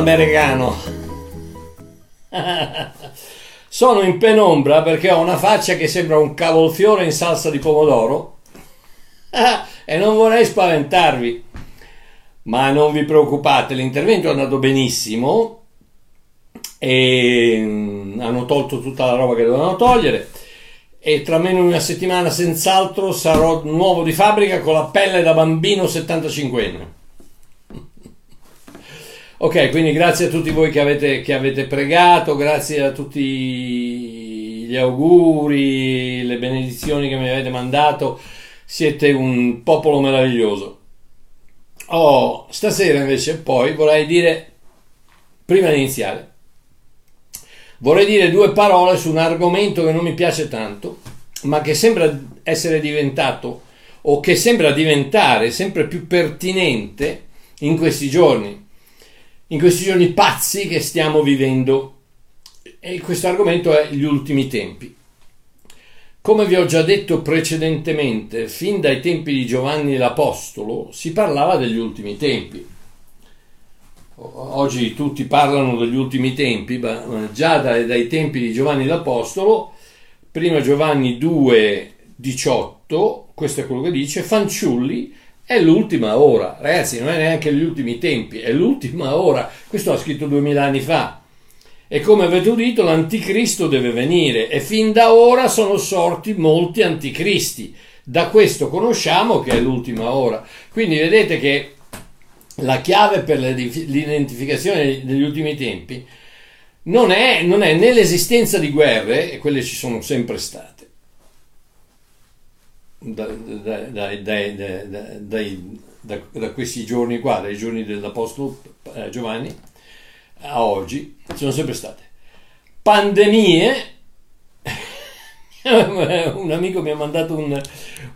voglio farlo americano. Sono in penombra perché ho una faccia che sembra un cavolfiore in salsa di pomodoro e non vorrei spaventarvi. Ma non vi preoccupate, l'intervento è andato benissimo e mm, hanno tolto tutta la roba che dovevano togliere e tra meno di una settimana senz'altro sarò nuovo di fabbrica con la pelle da bambino 75enne. Ok, quindi grazie a tutti voi che avete, che avete pregato, grazie a tutti gli auguri, le benedizioni che mi avete mandato, siete un popolo meraviglioso. Oh, stasera invece poi vorrei dire, prima di iniziare, Vorrei dire due parole su un argomento che non mi piace tanto, ma che sembra essere diventato o che sembra diventare sempre più pertinente in questi giorni, in questi giorni pazzi che stiamo vivendo. E questo argomento è gli ultimi tempi. Come vi ho già detto precedentemente, fin dai tempi di Giovanni l'Apostolo si parlava degli ultimi tempi oggi tutti parlano degli ultimi tempi, ma già dai, dai tempi di Giovanni l'Apostolo, prima Giovanni 2, 18, questo è quello che dice, fanciulli, è l'ultima ora. Ragazzi, non è neanche gli ultimi tempi, è l'ultima ora. Questo ha scritto duemila anni fa. E come avete udito, l'anticristo deve venire e fin da ora sono sorti molti anticristi. Da questo conosciamo che è l'ultima ora. Quindi vedete che la chiave per l'identificazione degli ultimi tempi non è, non è né l'esistenza di guerre, e quelle ci sono sempre state, da, da, da, da, questi giorni qua, dai giorni dell'Apostolo eh, Giovanni a oggi, sono sempre state. Pandemie un amico mi ha mandato un,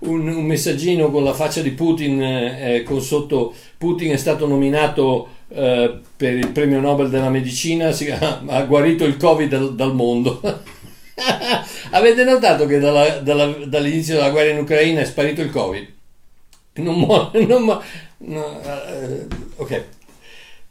un, un, messaggino con la faccia di Putin eh, con sotto Putin è stato nominato eh, per il premio Nobel della medicina si, ha, ha, guarito il covid dal, dal mondo avete notato che dalla, dalla, dall'inizio della guerra in Ucraina è sparito il covid? Non muore non mu- no, uh, ok.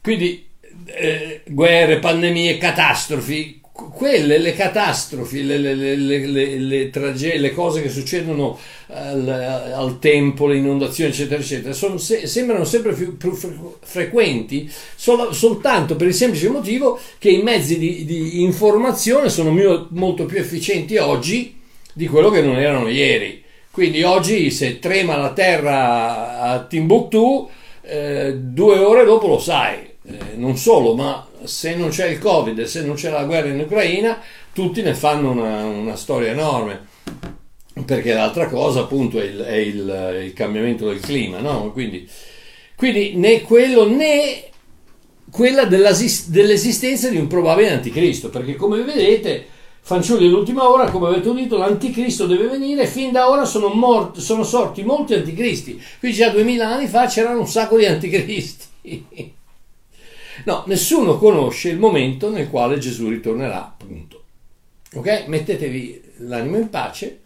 Quindi eh, guerre pandemie catastrofi quelle, le catastrofi, le, le, le, le, tragedie, cose che succedono al, al tempo, le inondazioni, eccetera, eccetera, sono, se, sembrano sempre più, più frequenti sol, soltanto per il semplice motivo che i mezzi di, di informazione sono mio, molto più efficienti oggi di quello che non erano ieri. Quindi oggi se trema la terra a Timbuktu, eh, due ore dopo lo sai. Eh, non solo, ma se non c'è il Covid e se non c'è la guerra in Ucraina, tutti ne fanno una, una storia enorme. Perché l'altra cosa, appunto, è il, è il, il cambiamento del clima, no? Quindi, quindi né quello né quella dell'esistenza di un probabile anticristo, perché come vedete, fanciulli dell'ultima ora, come avete udito, l'anticristo deve venire, fin da ora sono, morti, sono sorti molti anticristi, quindi già duemila anni fa c'erano un sacco di anticristi. No, nessuno conosce il momento nel quale Gesù ritornerà, punto. Ok? Mettetevi l'animo in pace,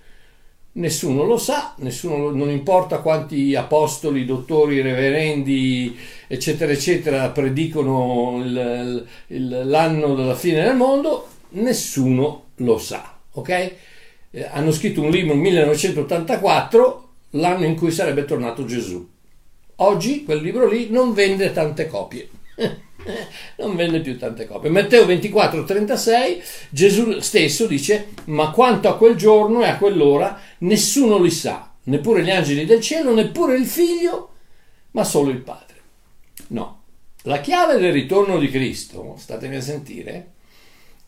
nessuno lo sa, nessuno, non importa quanti apostoli, dottori, reverendi, eccetera, eccetera, predicono il, il, l'anno della fine del mondo, nessuno lo sa. Ok? Eh, hanno scritto un libro nel 1984, l'anno in cui sarebbe tornato Gesù. Oggi quel libro lì non vende tante copie. non vende più tante copie. Matteo 24, 36, Gesù stesso dice, ma quanto a quel giorno e a quell'ora nessuno li sa, neppure gli angeli del cielo, neppure il figlio, ma solo il Padre. No, la chiave del ritorno di Cristo, statemi a sentire,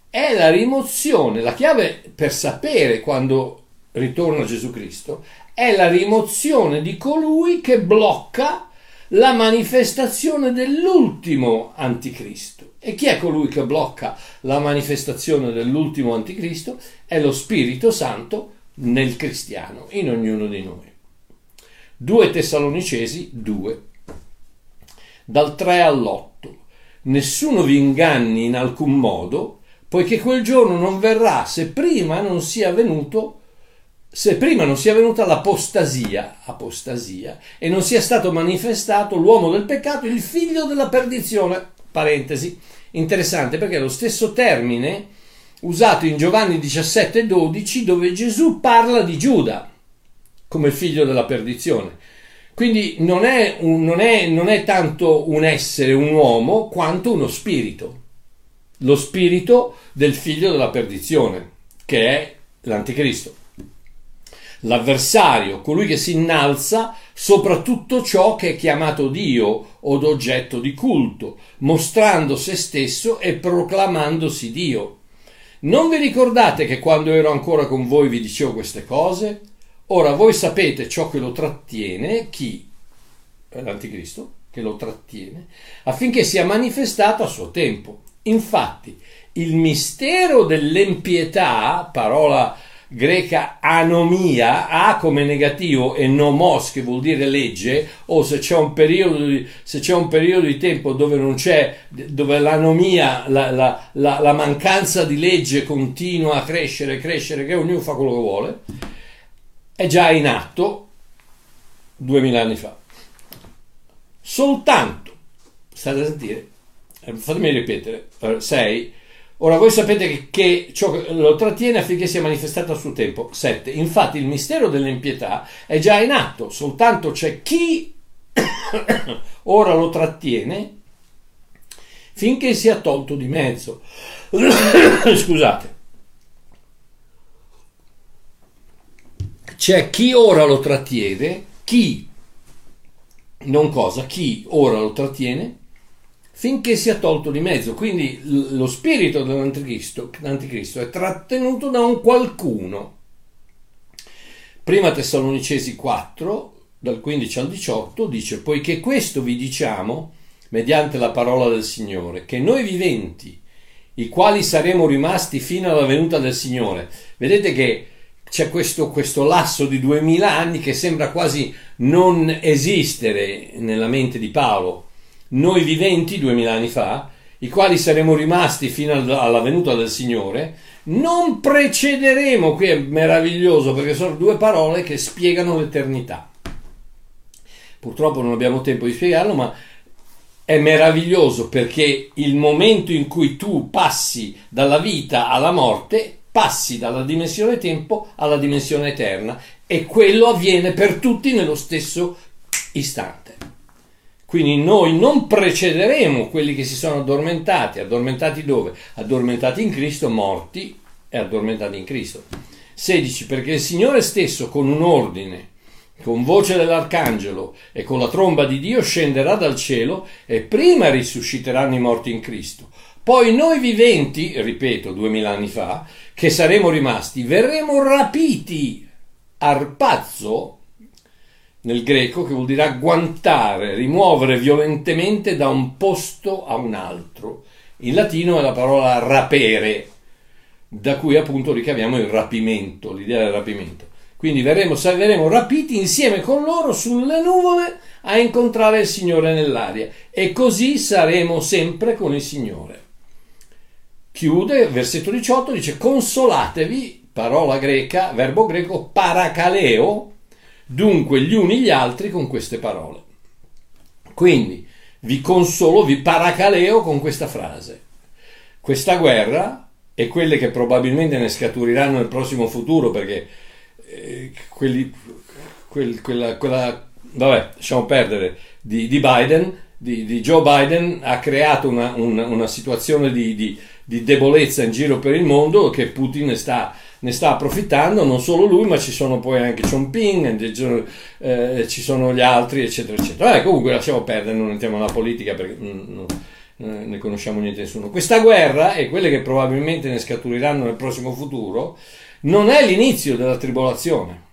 è la rimozione, la chiave per sapere quando ritorna Gesù Cristo, è la rimozione di colui che blocca la manifestazione dell'ultimo anticristo. E chi è colui che blocca la manifestazione dell'ultimo anticristo? È lo Spirito Santo nel cristiano, in ognuno di noi. 2 Tessalonicesi 2, dal 3 all'8. Nessuno vi inganni in alcun modo, poiché quel giorno non verrà se prima non sia venuto se prima non sia venuta l'apostasia, apostasia, e non sia stato manifestato l'uomo del peccato, il figlio della perdizione. Parentesi, interessante perché è lo stesso termine usato in Giovanni 17,12 dove Gesù parla di Giuda come figlio della perdizione. Quindi non è, un, non, è, non è tanto un essere, un uomo, quanto uno spirito. Lo spirito del figlio della perdizione, che è l'anticristo l'avversario, colui che si innalza sopra tutto ciò che è chiamato Dio o oggetto di culto, mostrando se stesso e proclamandosi Dio. Non vi ricordate che quando ero ancora con voi vi dicevo queste cose? Ora voi sapete ciò che lo trattiene, chi? L'anticristo, che lo trattiene, affinché sia manifestato a suo tempo. Infatti, il mistero dell'empietà, parola greca anomia, a come negativo e nomos che vuol dire legge, o se c'è un periodo di, se c'è un periodo di tempo dove non c'è, dove l'anomia, la, la, la, la mancanza di legge continua a crescere, crescere, che ognuno fa quello che vuole, è già in atto duemila anni fa. Soltanto, state a sentire, eh, fatemi ripetere, 6 eh, Ora voi sapete che, che ciò lo trattiene affinché sia manifestato a suo tempo. 7. Infatti il mistero dell'impietà è già in atto, soltanto c'è chi ora lo trattiene finché sia tolto di mezzo. Scusate. C'è chi ora lo trattiene, chi, non cosa, chi ora lo trattiene finché sia tolto di mezzo. Quindi lo spirito dell'anticristo è trattenuto da un qualcuno. Prima Tessalonicesi 4, dal 15 al 18, dice, poiché questo vi diciamo, mediante la parola del Signore, che noi viventi, i quali saremo rimasti fino alla venuta del Signore, vedete che c'è questo, questo lasso di duemila anni che sembra quasi non esistere nella mente di Paolo, noi viventi duemila anni fa, i quali saremo rimasti fino alla venuta del Signore, non precederemo, qui è meraviglioso perché sono due parole che spiegano l'eternità. Purtroppo non abbiamo tempo di spiegarlo, ma è meraviglioso perché il momento in cui tu passi dalla vita alla morte, passi dalla dimensione tempo alla dimensione eterna e quello avviene per tutti nello stesso istante. Quindi noi non precederemo quelli che si sono addormentati. Addormentati dove? Addormentati in Cristo, morti e addormentati in Cristo. 16. Perché il Signore stesso con un ordine, con voce dell'arcangelo e con la tromba di Dio scenderà dal cielo e prima risusciteranno i morti in Cristo. Poi noi viventi, ripeto, duemila anni fa, che saremo rimasti, verremo rapiti, arpazzo, nel greco che vuol dire agguantare, rimuovere violentemente da un posto a un altro. In latino è la parola rapere, da cui appunto ricaviamo il rapimento, l'idea del rapimento. Quindi verremo, verremo rapiti insieme con loro sulle nuvole a incontrare il Signore nell'aria e così saremo sempre con il Signore. Chiude, versetto 18, dice consolatevi, parola greca, verbo greco paracaleo, dunque gli uni gli altri con queste parole. Quindi vi consolo, vi paracaleo con questa frase. Questa guerra e quelle che probabilmente ne scaturiranno nel prossimo futuro perché eh, quelli, quel, quella, quella, vabbè, lasciamo perdere, di, di Biden, di, di, Joe Biden ha creato una, una, una situazione di, di, debolezza in giro per il mondo che Putin sta ne sta approfittando non solo lui, ma ci sono poi anche Chongping, eh, ci sono gli altri, eccetera, eccetera. Eh, comunque lasciamo perdere, non entriamo nella politica perché mm, non, ne conosciamo niente nessuno. Questa guerra e quelle che probabilmente ne scaturiranno nel prossimo futuro non è l'inizio della tribolazione.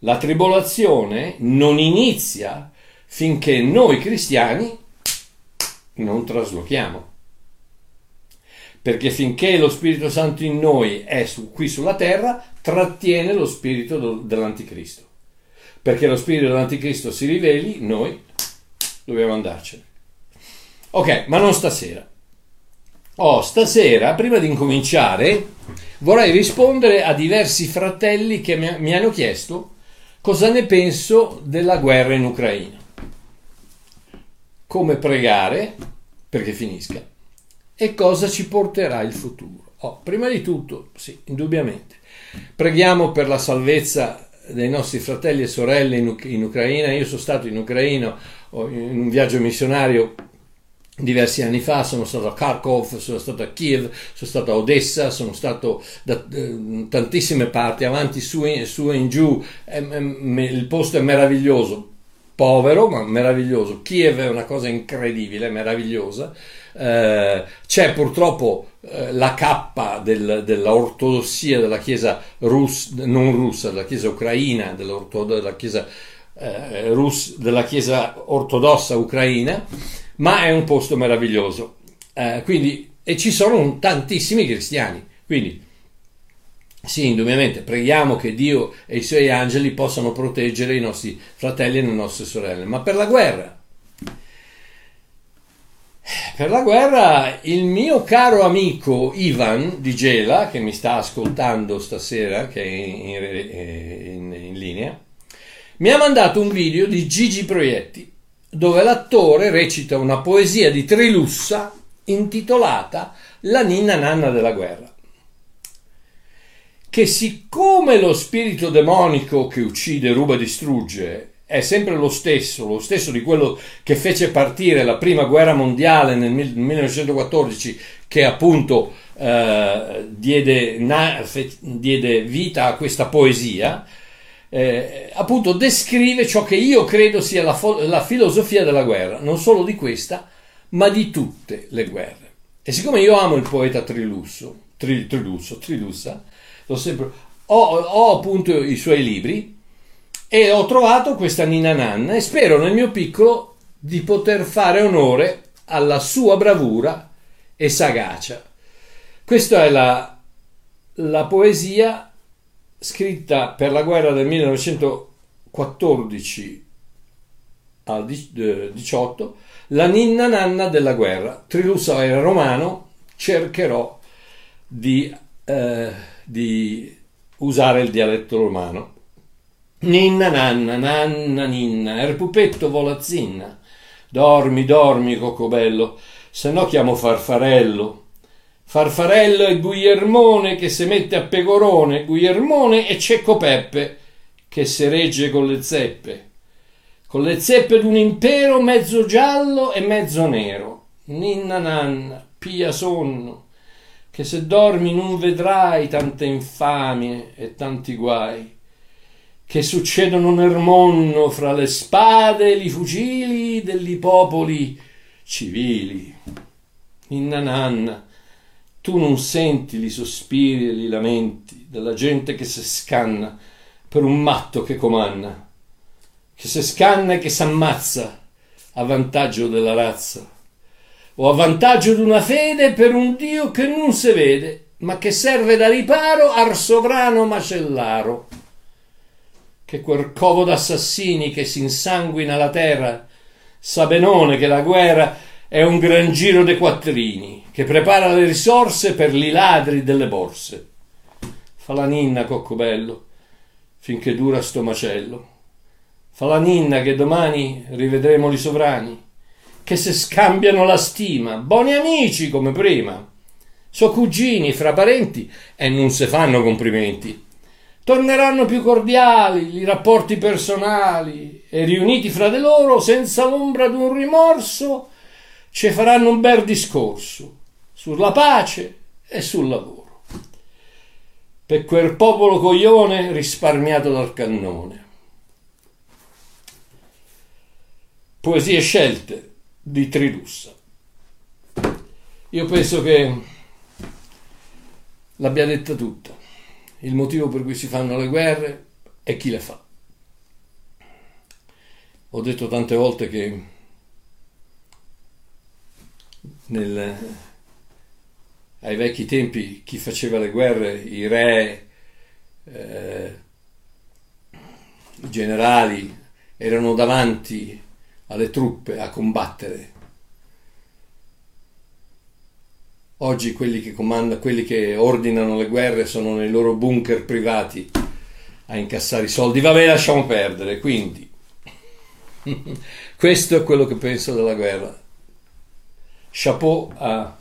La tribolazione non inizia finché noi cristiani non traslochiamo perché finché lo Spirito Santo in noi è su, qui sulla terra, trattiene lo spirito do, dell'anticristo. Perché lo spirito dell'anticristo si riveli, noi dobbiamo andarcene. Ok, ma non stasera. Oh, stasera, prima di incominciare, vorrei rispondere a diversi fratelli che mi hanno chiesto cosa ne penso della guerra in Ucraina. Come pregare perché finisca e cosa ci porterà il futuro. Oh, prima di tutto, sì, indubbiamente, preghiamo per la salvezza dei nostri fratelli e sorelle in, in Ucraina. Io sono stato in Ucraina in un viaggio missionario diversi anni fa, sono stato a Kharkov, sono stato a Kiev, sono stato a Odessa, sono stato da eh, tantissime parti, avanti, su, e, su in giù, il posto è meraviglioso, povero ma meraviglioso. Kiev è una cosa incredibile, meravigliosa. Eh, c'è purtroppo eh, la cappa del, dell'ortodossia della Chiesa russa, non russa, della Chiesa ucraina, della Chiesa, eh, russa, della Chiesa ortodossa ucraina ma è un posto meraviglioso. Eh, quindi, e ci sono tantissimi cristiani. Quindi, sì, indubbiamente, preghiamo che Dio e i suoi angeli possano proteggere i nostri fratelli e le nostre sorelle. Ma per la guerra, per la guerra, il mio caro amico Ivan di Gela, che mi sta ascoltando stasera, che è in, in, in linea, mi ha mandato un video di Gigi Proietti dove l'attore recita una poesia di Trilussa intitolata La ninna nanna della guerra. Che siccome lo spirito demonico che uccide, ruba e distrugge è sempre lo stesso, lo stesso di quello che fece partire la prima guerra mondiale nel 1914, che appunto eh, diede, na, fe, diede vita a questa poesia, eh, appunto descrive ciò che io credo sia la, fo- la, filosofia della guerra, non solo di questa, ma di tutte le guerre. E siccome io amo il poeta Trilusso, Tri- Trilusso, Trilussa, sempre, ho, ho appunto i suoi libri e ho trovato questa Nina Nanna e spero nel mio piccolo di poter fare onore alla sua bravura e sagacia. Questa è la, la poesia scritta per la guerra del 1914 al 18, la ninna nanna della guerra. Trilusso era romano, cercherò di, eh, di usare il dialetto romano. Ninna nanna, nanna ninna, er pupetto vola zinna. Dormi, dormi, coccobello, se no chiamo farfarello. Farfarello e Guillermone che si mette a pecorone, Guillermone e Cecco Peppe che si regge con le zeppe. Con le zeppe d'un impero mezzo giallo e mezzo nero. Ninna nanna, pia sonno, che se dormi non vedrai tante infamie e tanti guai che succedono nel mondo fra le spade e i fucili degli popoli civili. Ninna nanna, tu non senti i sospiri e i lamenti della gente che si scanna per un matto che comanna, che si scanna e che s'ammazza a vantaggio della razza, o a vantaggio d'una fede per un Dio che non si vede, ma che serve da riparo al sovrano macellaro. Che quel covo d'assassini che si insanguina la terra sa benone che la guerra è un gran giro de quattrini che prepara le risorse per i ladri delle borse. Fa la ninna, coccobello, finché dura sto macello. Fa la ninna che domani rivedremo i sovrani, che se scambiano la stima, buoni amici come prima. So cugini fra parenti e non se fanno complimenti. Torneranno più cordiali i rapporti personali e riuniti fra di loro senza l'ombra d'un rimorso ci faranno un bel discorso sulla pace e sul lavoro. Per quel popolo coglione risparmiato dal cannone. Poesie scelte di Trilussa. Io penso che l'abbia detta tutta. Il motivo per cui si fanno le guerre è chi le fa. Ho detto tante volte che nel, ai vecchi tempi chi faceva le guerre, i re, eh, i generali, erano davanti alle truppe a combattere. Oggi quelli che comandano, quelli che ordinano le guerre sono nei loro bunker privati a incassare i soldi. Vabbè, lasciamo perdere. Quindi, questo è quello che penso della guerra. Chapeau a,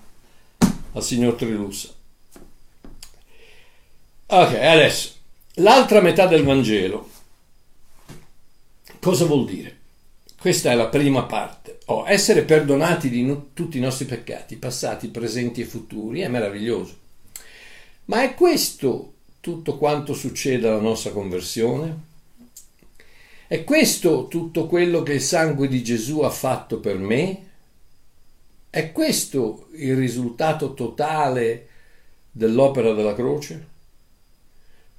al signor Trilussa. Ok, adesso l'altra metà del Vangelo. Cosa vuol dire? Questa è la prima parte. Oh, essere perdonati di no- tutti i nostri peccati, passati, presenti e futuri, è meraviglioso. Ma è questo tutto quanto succede alla nostra conversione? È questo tutto quello che il sangue di Gesù ha fatto per me? È questo il risultato totale dell'opera della croce?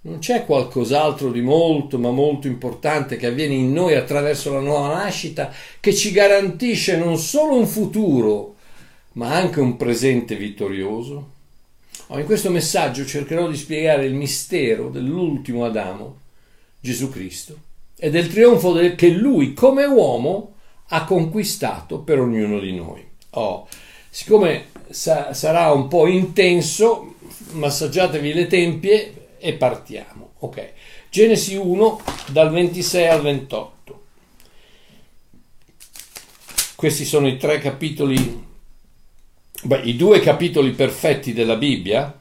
Non c'è qualcos'altro di molto, ma molto importante che avviene in noi attraverso la nuova nascita che ci garantisce non solo un futuro, ma anche un presente vittorioso? In questo messaggio cercherò di spiegare il mistero dell'ultimo Adamo, Gesù Cristo, e del trionfo che lui, come uomo, ha conquistato per ognuno di noi. Oh, siccome sa- sarà un po' intenso, massaggiatevi le tempie e partiamo. Ok, Genesi 1 dal 26 al 28. Questi sono i tre capitoli, beh, i due capitoli perfetti della Bibbia.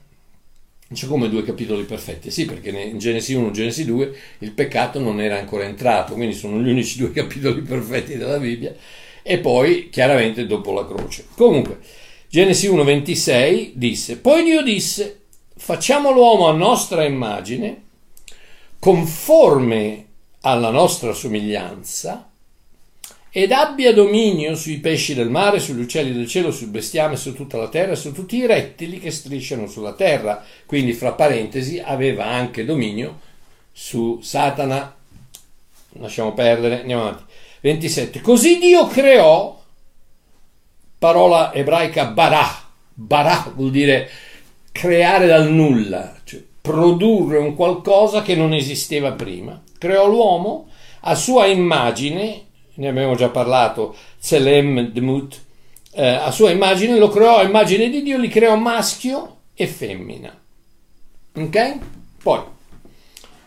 C'è come due capitoli perfetti? Sì, perché in Genesi 1 e Genesi 2 il peccato non era ancora entrato, quindi sono gli unici due capitoli perfetti della Bibbia. E poi, chiaramente, dopo la croce. Comunque, Genesi 1, 26 disse, poi Dio disse, facciamo l'uomo a nostra immagine, conforme alla nostra somiglianza, ed abbia dominio sui pesci del mare, sugli uccelli del cielo, sul bestiame, su tutta la terra, su tutti i rettili che strisciano sulla terra. Quindi, fra parentesi, aveva anche dominio su Satana. Lasciamo perdere, andiamo avanti. 27. Così Dio creò, parola ebraica barah. Barah vuol dire creare dal nulla, cioè produrre un qualcosa che non esisteva prima. Creò l'uomo a sua immagine, ne abbiamo già parlato, Zelem Dmut, eh, a sua immagine, lo creò a immagine di Dio, li creò maschio e femmina. Ok? Poi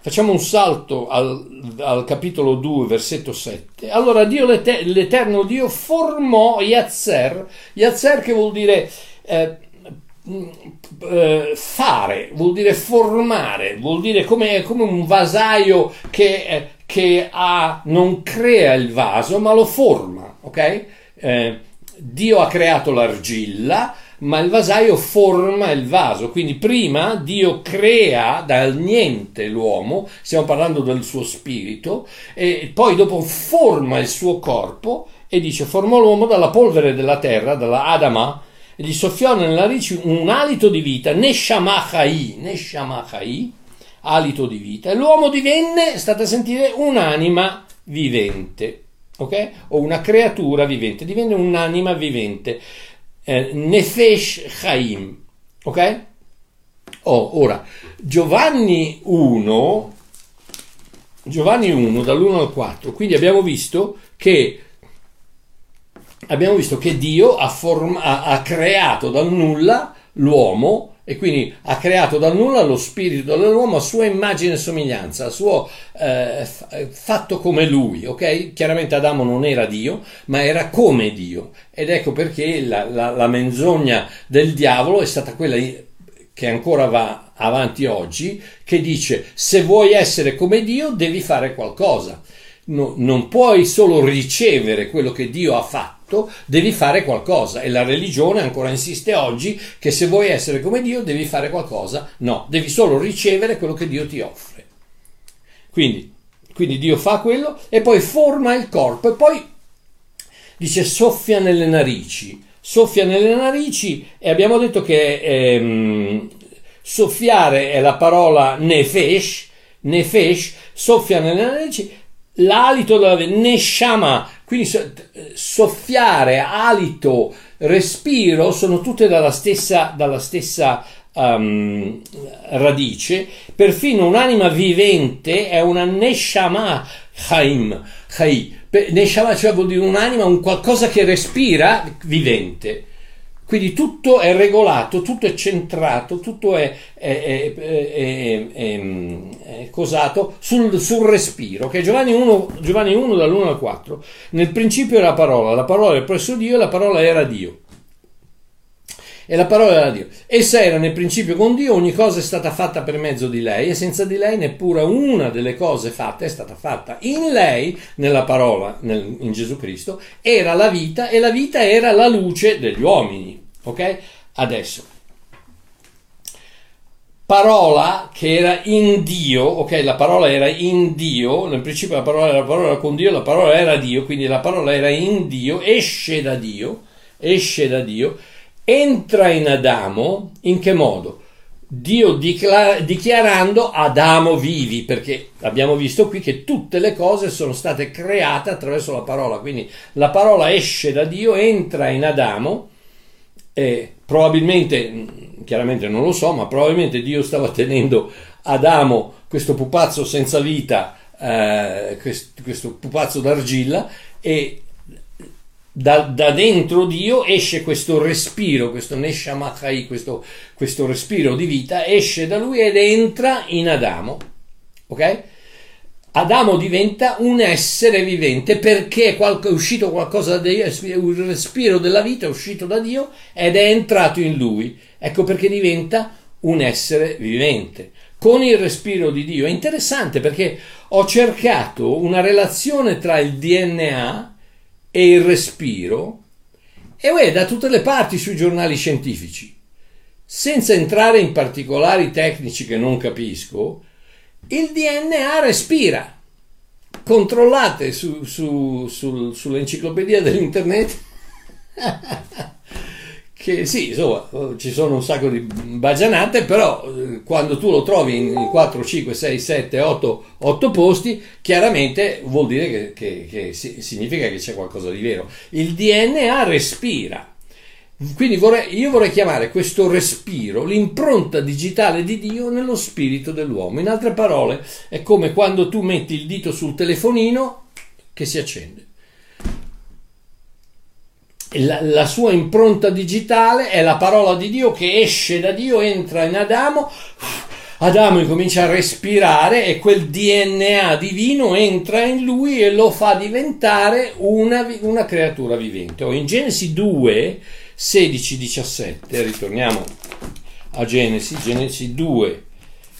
facciamo un salto al, al capitolo 2, versetto 7. Allora Dio, l'Eterno Dio, formò Yatzer, Yatzer che vuol dire... Eh, fare, vuol dire formare, vuol dire come, come un vasaio che, eh, che ha, non crea il vaso ma lo forma, ok? Eh, Dio ha creato l'argilla, ma il vasaio forma il vaso. Quindi prima Dio crea dal niente l'uomo, stiamo parlando del suo spirito, e poi dopo forma il suo corpo e dice formò l'uomo dalla polvere della terra, dalla Adama, gli soffiò nelle narici un alito di vita, Neshamachai, Neshamachai, alito di vita, e l'uomo divenne, state a sentire, un'anima vivente, ok? O una creatura vivente, divenne un'anima vivente, eh, Nefesh Chaim, ok? Oh, ora, Giovanni 1, Giovanni 1, dall'1 al 4, quindi abbiamo visto che abbiamo visto che Dio ha, form- ha, ha creato dal nulla l'uomo e quindi ha creato dal nulla lo spirito dell'uomo a sua immagine e somiglianza, a suo eh, fatto come lui, ok? Chiaramente Adamo non era Dio, ma era come Dio ed ecco perché la, la, la menzogna del diavolo è stata quella che ancora va avanti oggi, che dice se vuoi essere come Dio devi fare qualcosa, no, non puoi solo ricevere quello che Dio ha fatto devi fare qualcosa. E la religione ancora insiste oggi che se vuoi essere come Dio devi fare qualcosa. No, devi solo ricevere quello che Dio ti offre. Quindi, quindi Dio fa quello e poi forma il corpo e poi dice soffia nelle narici. Soffia nelle narici e abbiamo detto che ehm, soffiare è la parola nefesh, nefesh, soffia nelle narici, l'alito della neshama, quindi soffiare, alito, respiro sono tutte dalla stessa, dalla stessa um, radice. Perfino un'anima vivente è una neshama chaim. Chai. Neshama cioè vuol dire un'anima, un qualcosa che respira vivente. Quindi tutto è regolato, tutto è centrato, tutto è, è, è, è cosato sul, sul, respiro. Che Giovanni 1, Giovanni 1 dall'1 al 4. Nel principio era la parola, la parola era presso Dio e la parola era Dio e la parola era Dio. Essa era nel principio con Dio, ogni cosa è stata fatta per mezzo di lei e senza di lei neppure una delle cose fatte è stata fatta. In lei, nella parola, nel, in Gesù Cristo, era la vita e la vita era la luce degli uomini. Ok? Adesso. Parola che era in Dio, ok? La parola era in Dio, nel principio la parola, la parola era con Dio, la parola era Dio, quindi la parola era in Dio, esce da Dio, esce da Dio entra in Adamo in che modo? Dio dichiarando Adamo vivi, perché abbiamo visto qui che tutte le cose sono state create attraverso la parola, quindi la parola esce da Dio, entra in Adamo e probabilmente, chiaramente non lo so, ma probabilmente Dio stava tenendo Adamo, questo pupazzo senza vita, eh, questo pupazzo d'argilla, e da, da, dentro Dio esce questo respiro, questo Neshamachai, questo, questo respiro di vita, esce da lui ed entra in Adamo. Ok? Adamo diventa un essere vivente perché è uscito qualcosa da Dio, il respiro della vita è uscito da Dio ed è entrato in lui. Ecco perché diventa un essere vivente con il respiro di Dio. È interessante perché ho cercato una relazione tra il DNA e il respiro e è da tutte le parti sui giornali scientifici. Senza entrare in particolari tecnici che non capisco, il DNA respira. Controllate su, su, sul, sull'enciclopedia dell'internet che sì, insomma, ci sono un sacco di bagianate, però eh, quando tu lo trovi in 4, 5, 6, 7, 8, 8 posti, chiaramente vuol dire che, che, che significa che c'è qualcosa di vero. Il DNA respira. Quindi vorrei, io vorrei chiamare questo respiro l'impronta digitale di Dio nello spirito dell'uomo. In altre parole, è come quando tu metti il dito sul telefonino che si accende la, la, sua impronta digitale è la parola di Dio che esce da Dio, entra in Adamo, Adamo incomincia a respirare e quel DNA divino entra in lui e lo fa diventare una, una creatura vivente. O in Genesi 2, 16, 17, ritorniamo a Genesi, Genesi 2,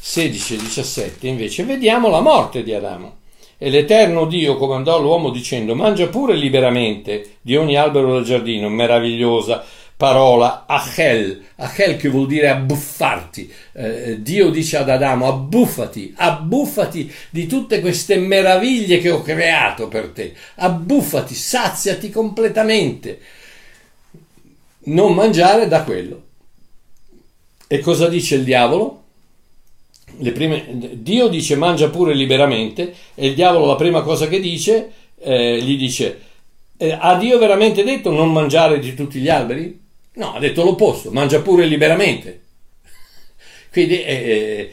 16 e 17, invece vediamo la morte di Adamo. E l'Eterno Dio comandò all'uomo dicendo, mangia pure liberamente di ogni albero del giardino, meravigliosa parola Achel, Achel che vuol dire abbuffarti. Eh, Dio dice ad Adamo, abbuffati, abbuffati di tutte queste meraviglie che ho creato per te, abbuffati, saziati completamente. Non mangiare da quello. E cosa dice il diavolo? prime, Dio dice mangia pure liberamente e il diavolo la prima cosa che dice eh, gli dice eh, ha Dio veramente detto non mangiare di tutti gli alberi? No, ha detto l'opposto, mangia pure liberamente. Quindi eh, eh,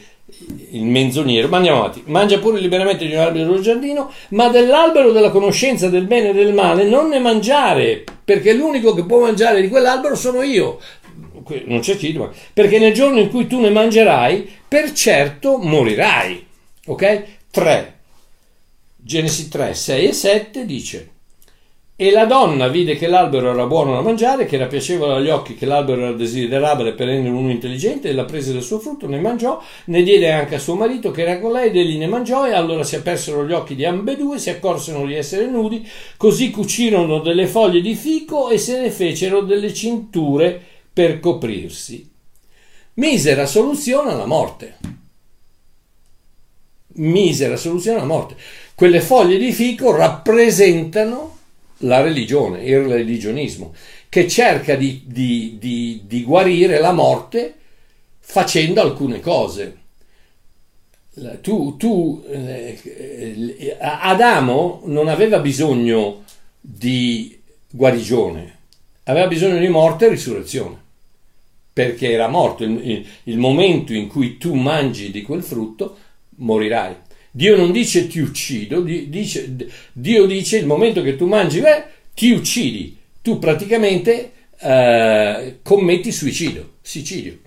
il menzognero, ma andiamo avanti, mangia pure liberamente di un albero del giardino, ma dell'albero della conoscenza del bene e del male non ne mangiare, perché l'unico che può mangiare di quell'albero sono io non c'è titolo, perché nel giorno in cui tu ne mangerai, per certo morirai. Ok? 3. Genesi 3, 6 e 7 dice e la donna vide che l'albero era buono da mangiare, che era piacevole agli occhi, che l'albero era desiderabile per rendere uno intelligente, e la prese del suo frutto, ne mangiò, ne diede anche a suo marito che era con lei, ed egli ne mangiò, e allora si apersero gli occhi di ambedue, si accorsero di essere nudi, così cucirono delle foglie di fico e se ne fecero delle cinture per coprirsi. Misera soluzione alla morte. Misera soluzione alla morte. Quelle foglie di fico rappresentano la religione, il religionismo, che cerca di, di, di, di guarire la morte facendo alcune cose. Tu, tu eh, Adamo non aveva bisogno di guarigione, aveva bisogno di morte e risurrezione perché era morto. Il, il, momento in cui tu mangi di quel frutto, morirai. Dio non dice ti uccido, dice, Dio dice il momento che tu mangi, beh, ti uccidi. Tu praticamente eh, commetti suicidio, suicidio.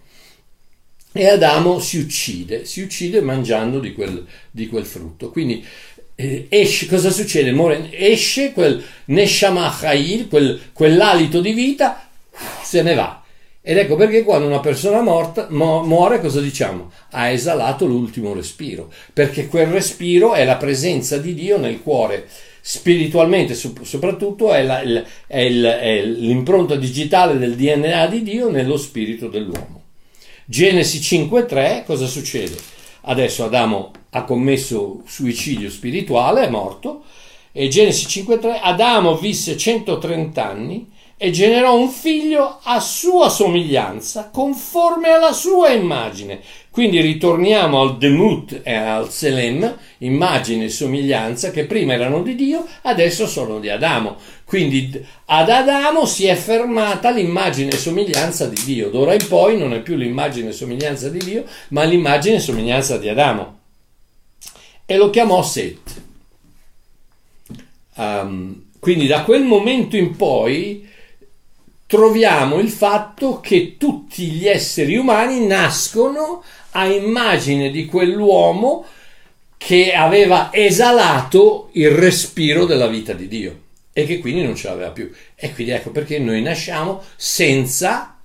E Adamo si uccide, si uccide mangiando di quel, di quel frutto. Quindi eh, esce, cosa succede? Esce quel Neshamachail, quel, quell'alito di vita, se ne va. Ed ecco perché quando una persona morta, mo, muore, cosa diciamo? Ha esalato l'ultimo respiro, perché quel respiro è la presenza di Dio nel cuore spiritualmente soprattutto è, la, è, il, è l'impronta digitale del DNA di Dio nello spirito dell'uomo. Genesi 5.3, cosa succede? Adesso Adamo ha commesso suicidio spirituale, è morto, e Genesi 5.3, Adamo visse 130 anni e generò un figlio a sua somiglianza, conforme alla sua immagine. Quindi ritorniamo al Demut e al Selem, immagine e somiglianza che prima erano di Dio, adesso sono di Adamo. Quindi ad Adamo si è fermata l'immagine e somiglianza di Dio. D'ora in poi non è più l'immagine e somiglianza di Dio, ma l'immagine e somiglianza di Adamo. E lo chiamò Set. Um, quindi da quel momento in poi troviamo il fatto che tutti gli esseri umani nascono a immagine di quell'uomo che aveva esalato il respiro della vita di Dio e che quindi non ce l'aveva più. E quindi ecco perché noi nasciamo senza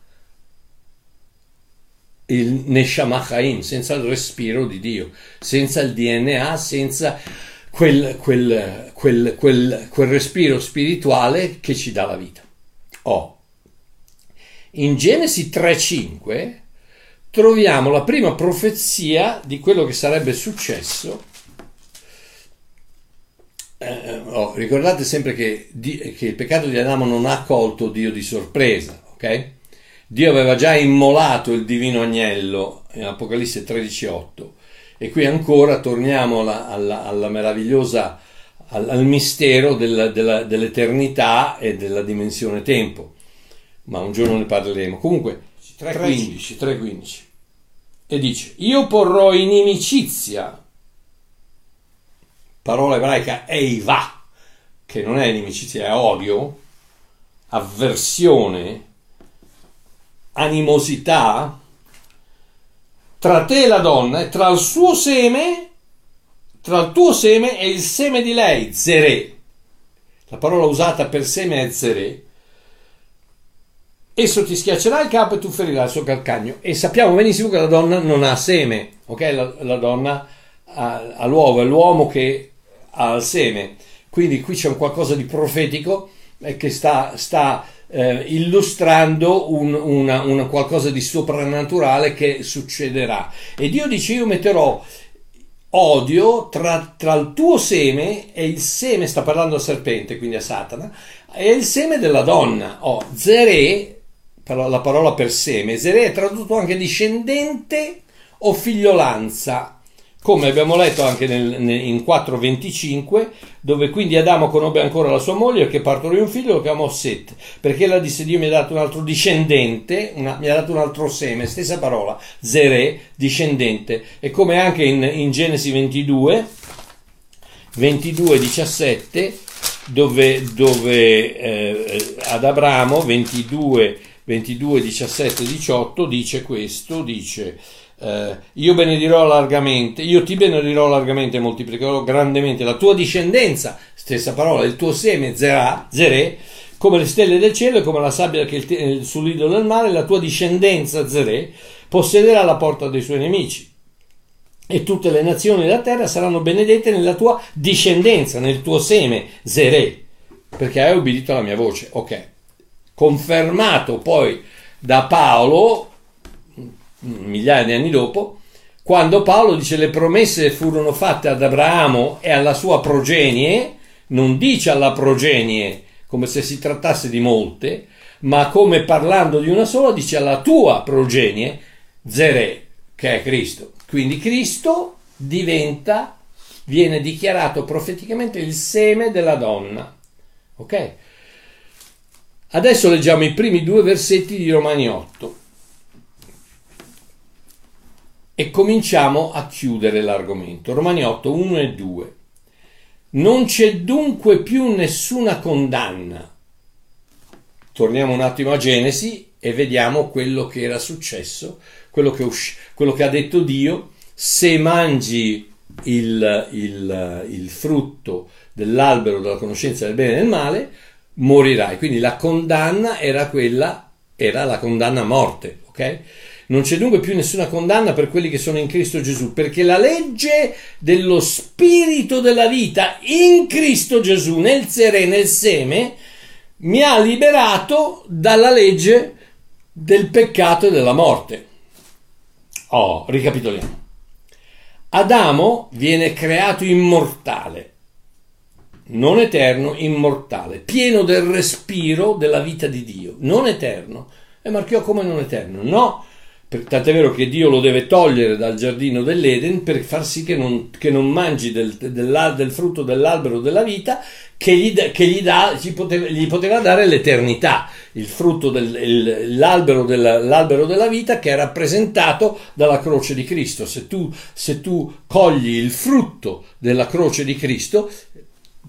il Neshamachaim, senza il respiro di Dio, senza il DNA, senza quel, quel, quel, quel, quel respiro spirituale che ci dà la vita. Oh, in Genesi 3.5 troviamo la prima profezia di quello che sarebbe successo. Eh, oh, ricordate sempre che, che, il peccato di Adamo non ha colto Dio di sorpresa, ok? Dio aveva già immolato il divino agnello in Apocalisse 13.8 e qui ancora torniamo alla, alla, alla meravigliosa, al, al mistero della, della, dell'eternità e della dimensione tempo ma un giorno ne parleremo. Comunque, 3.15, 3.15. E dice, io porrò inimicizia, parola ebraica eiva, che non è inimicizia, è odio, avversione, animosità, tra te e la donna e tra il suo seme, tra il tuo seme e il seme di lei, zere. La parola usata per seme è zere esso ti schiaccerà il capo e tu ferirai il suo calcagno. E sappiamo benissimo che la donna non ha seme, ok? La, la donna ha, ha, l'uovo, è l'uomo che ha il seme. Quindi qui c'è un qualcosa di profetico eh, che sta, sta eh, illustrando un, una, una qualcosa di soprannaturale che succederà. E Dio dice: Io metterò odio tra, tra, il tuo seme e il seme, sta parlando al serpente, quindi a Satana, e il seme della donna. Oh, Zere la parola per seme. Zere è tradotto anche discendente o figliolanza, come abbiamo letto anche nel, nel, in 4.25, dove quindi Adamo conobbe ancora la sua moglie che partorì un figlio, lo chiamò Set, perché ella disse Dio mi ha dato un altro discendente, una, mi ha dato un altro seme, stessa parola, Zere, discendente, e come anche in, in Genesi 22, 22, 17, dove, dove eh, ad Abramo 22 22, 17, 18 dice questo, dice eh, io benedirò largamente, io ti benedirò largamente e moltiplicherò grandemente la tua discendenza, stessa parola, il tuo seme, zerà, zerè, come le stelle del cielo e come la sabbia che il, sull'ido del mare, la tua discendenza, zerè, possederà la porta dei suoi nemici. E tutte le nazioni della terra saranno benedette nella tua discendenza, nel tuo seme, zerè, perché hai obbedito alla mia voce. Ok confermato poi da Paolo migliaia di anni dopo, quando Paolo dice le promesse furono fatte ad Abramo e alla sua progenie, non dice alla progenie come se si trattasse di molte, ma come parlando di una sola dice alla tua progenie, Zere, che è Cristo. Quindi Cristo diventa, viene dichiarato profeticamente il seme della donna. Ok? Adesso leggiamo i primi due versetti di Romani 8 e cominciamo a chiudere l'argomento. Romani 8, 1 e 2. Non c'è dunque più nessuna condanna torniamo un attimo a Genesi e vediamo quello che era successo, quello che, usci- quello che ha detto Dio, se mangi il, il, il frutto dell'albero della conoscenza del bene e del male, morirai. Quindi la condanna era quella, era la condanna a morte, ok? Non c'è dunque più nessuna condanna per quelli che sono in Cristo Gesù, perché la legge dello spirito della vita in Cristo Gesù, nel sere, nel seme, mi ha liberato dalla legge del peccato e della morte. Oh, ricapitoliamo. Adamo viene creato immortale, non eterno, immortale, pieno del respiro della vita di Dio, non eterno. E marchiò come non eterno? No, Tant'è vero che Dio lo deve togliere dal giardino dell'Eden per far sì che non, che non mangi del, del, del, frutto dell'albero della vita che gli, che gli, dà, gli, poteva, gli poteva, dare l'eternità, il frutto dell'albero della, l'albero della vita che è rappresentato dalla croce di Cristo. Se tu, se tu cogli il frutto della croce di Cristo,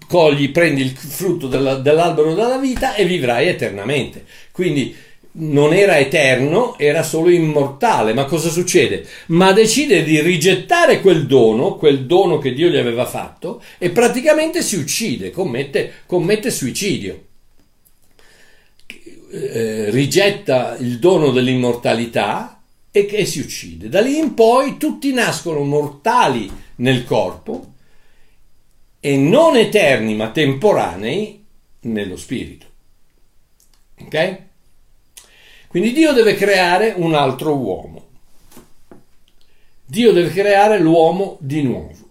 cogli, prendi il frutto della, dell'albero della vita e vivrai eternamente. Quindi non era eterno, era solo immortale. Ma cosa succede? Ma decide di rigettare quel dono, quel dono che Dio gli aveva fatto, e praticamente si uccide, commette, commette suicidio. Eh, rigetta il dono dell'immortalità e, e si uccide. Da lì in poi tutti nascono mortali nel corpo e non eterni ma temporanei nello spirito. Ok? Quindi Dio deve creare un altro uomo. Dio deve creare l'uomo di nuovo,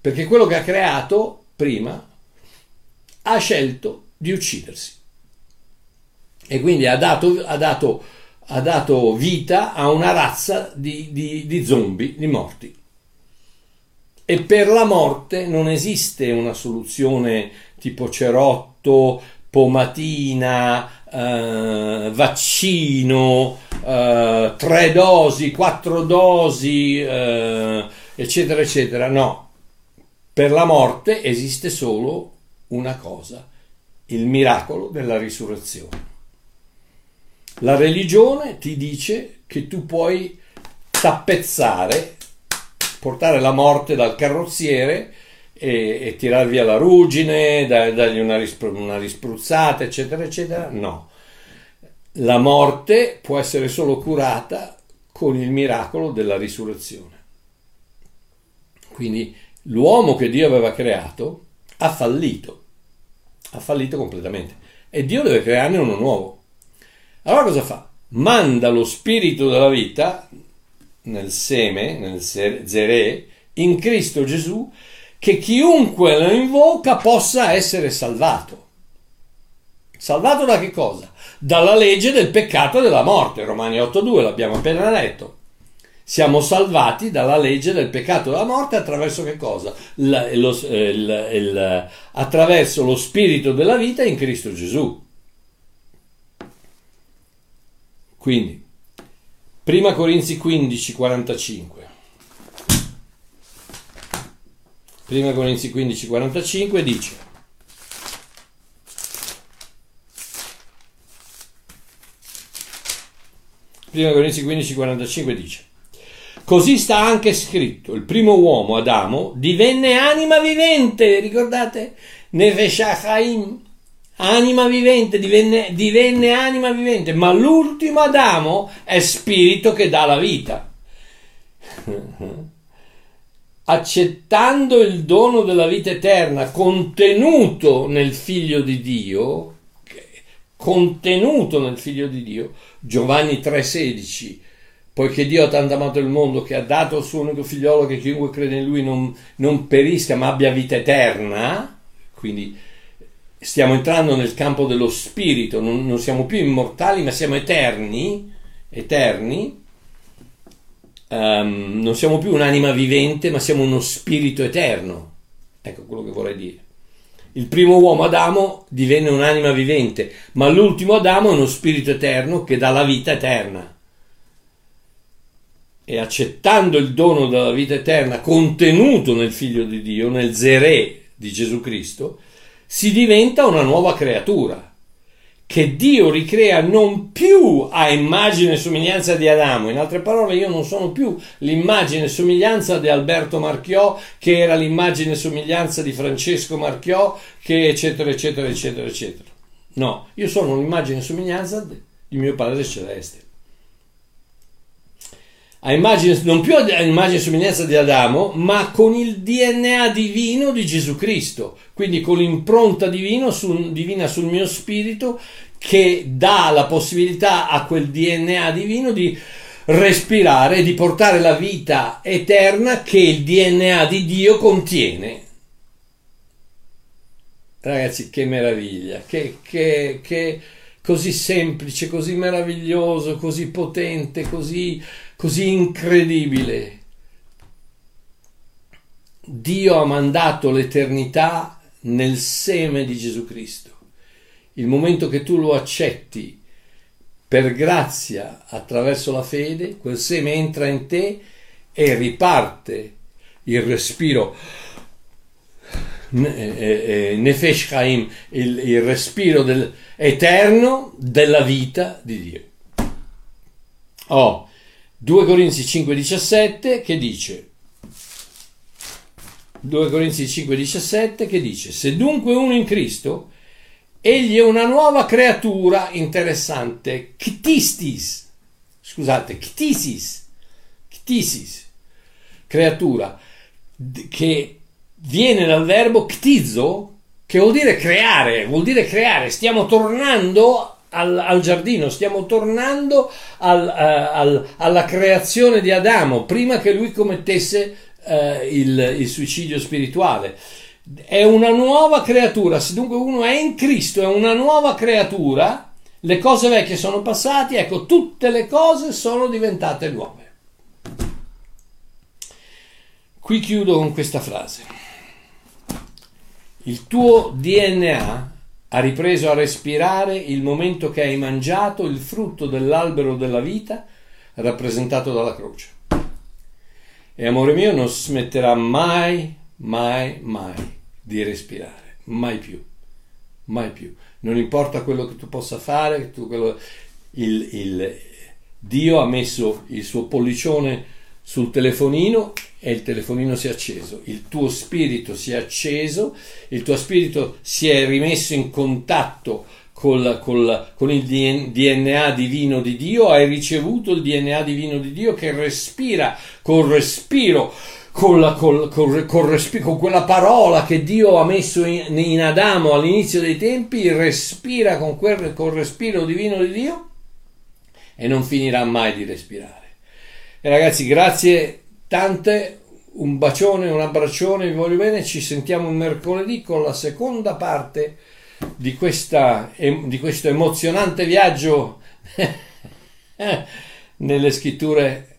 perché quello che ha creato prima ha scelto di uccidersi. E quindi ha dato, ha dato, ha dato vita a una razza di, di, di zombie, di morti. E per la morte non esiste una soluzione tipo cerotto, pomatina, eh, vaccino, eh, tre dosi, quattro dosi, eh, eccetera, eccetera. No, per la morte esiste solo una cosa, il miracolo della risurrezione. La religione ti dice che tu puoi tappezzare, portare la morte dal carrozziere e, e tirar via la ruggine, da, dargli una, rispru- una rispruzzata, eccetera, eccetera. No. La morte può essere solo curata con il miracolo della risurrezione. Quindi l'uomo che Dio aveva creato ha fallito, ha fallito completamente e Dio deve crearne uno nuovo. Allora cosa fa? Manda lo spirito della vita nel seme, nel zerè, in Cristo Gesù che chiunque lo invoca possa essere salvato. Salvato da che cosa? Dalla legge del peccato e della morte, Romani 8.2, l'abbiamo appena letto. Siamo salvati dalla legge del peccato e della morte attraverso che cosa? Il, lo, il, il, attraverso lo spirito della vita in Cristo Gesù. Quindi, 1 Corinzi 15, 45. 1 Corinzi 15, 45 dice Prima Corinzi 15, 45 dice Così sta anche scritto, il primo uomo, Adamo, divenne anima vivente, ricordate? Nefeshachaim, anima vivente, divenne, divenne anima vivente, ma l'ultimo Adamo è spirito che dà la vita. accettando il dono della vita eterna contenuto nel figlio di Dio, contenuto nel figlio di Dio, Giovanni 3:16, poiché Dio ha tanto amato il mondo che ha dato il suo unico figliolo che chiunque crede in lui non, non perisca ma abbia vita eterna, quindi stiamo entrando nel campo dello spirito, non, non siamo più immortali ma siamo eterni, eterni, um, non siamo più un'anima vivente, ma siamo uno spirito eterno. Ecco quello che vorrei dire. Il primo uomo Adamo divenne un'anima vivente, ma l'ultimo Adamo è uno spirito eterno che dà la vita eterna. E accettando il dono della vita eterna contenuto nel Figlio di Dio, nel Zerè di Gesù Cristo, si diventa una nuova creatura che Dio ricrea non più a immagine e somiglianza di Adamo. In altre parole, io non sono più l'immagine e somiglianza di Alberto Marchiò, che era l'immagine e somiglianza di Francesco Marchiò, che eccetera, eccetera, eccetera, eccetera. No, io sono l'immagine e somiglianza di mio Padre Celeste a immagine, non più a immagine e somiglianza di Adamo, ma con il DNA divino di Gesù Cristo, quindi con l'impronta divino sul, divina sul mio spirito che dà la possibilità a quel DNA divino di respirare, di portare la vita eterna che il DNA di Dio contiene. Ragazzi, che meraviglia, che, che, che così semplice, così meraviglioso, così potente, così così incredibile. Dio ha mandato l'eternità nel seme di Gesù Cristo. Il momento che tu lo accetti per grazia attraverso la fede, quel seme entra in te e riparte il respiro eh, eh, Nefesh Chaim, il, il respiro del, eterno della vita di Dio. Oh, 2 Corinzi 5:17 che dice? 2 Corinzi 5:17 che dice? Se dunque uno in Cristo egli è una nuova creatura interessante. Ktistis scusate ktisis ktisis creatura che viene dal verbo ktizo che vuol dire creare vuol dire creare. Stiamo tornando al, al giardino, stiamo tornando al, uh, al, alla creazione di Adamo prima che lui commettesse uh, il, il suicidio spirituale. È una nuova creatura, se dunque uno è in Cristo, è una nuova creatura, le cose vecchie sono passate, ecco, tutte le cose sono diventate nuove. Qui chiudo con questa frase. Il tuo DNA ha ripreso a respirare il momento che hai mangiato il frutto dell'albero della vita rappresentato dalla croce. E amore mio non smetterà mai, mai, mai di respirare, mai più, mai più. Non importa quello che tu possa fare, tu quello, il, il, Dio ha messo il suo pollicione sul telefonino e il telefonino si è acceso, il tuo spirito si è acceso, il tuo spirito si è rimesso in contatto col, col, con il DNA divino di Dio, hai ricevuto il DNA divino di Dio che respira col respiro. Col, col, col, respiro, con quella parola che Dio ha messo in, in Adamo all'inizio dei tempi, respira con quel col respiro divino di Dio e non finirà mai di respirare. E ragazzi, grazie tante, un bacione, un abbraccione, vi voglio bene, ci sentiamo mercoledì con la seconda parte di, questa, di questo emozionante viaggio nelle scritture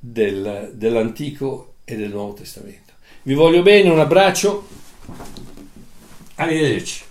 del, dell'Antico e del Nuovo Testamento. Vi voglio bene, un abbraccio, arrivederci.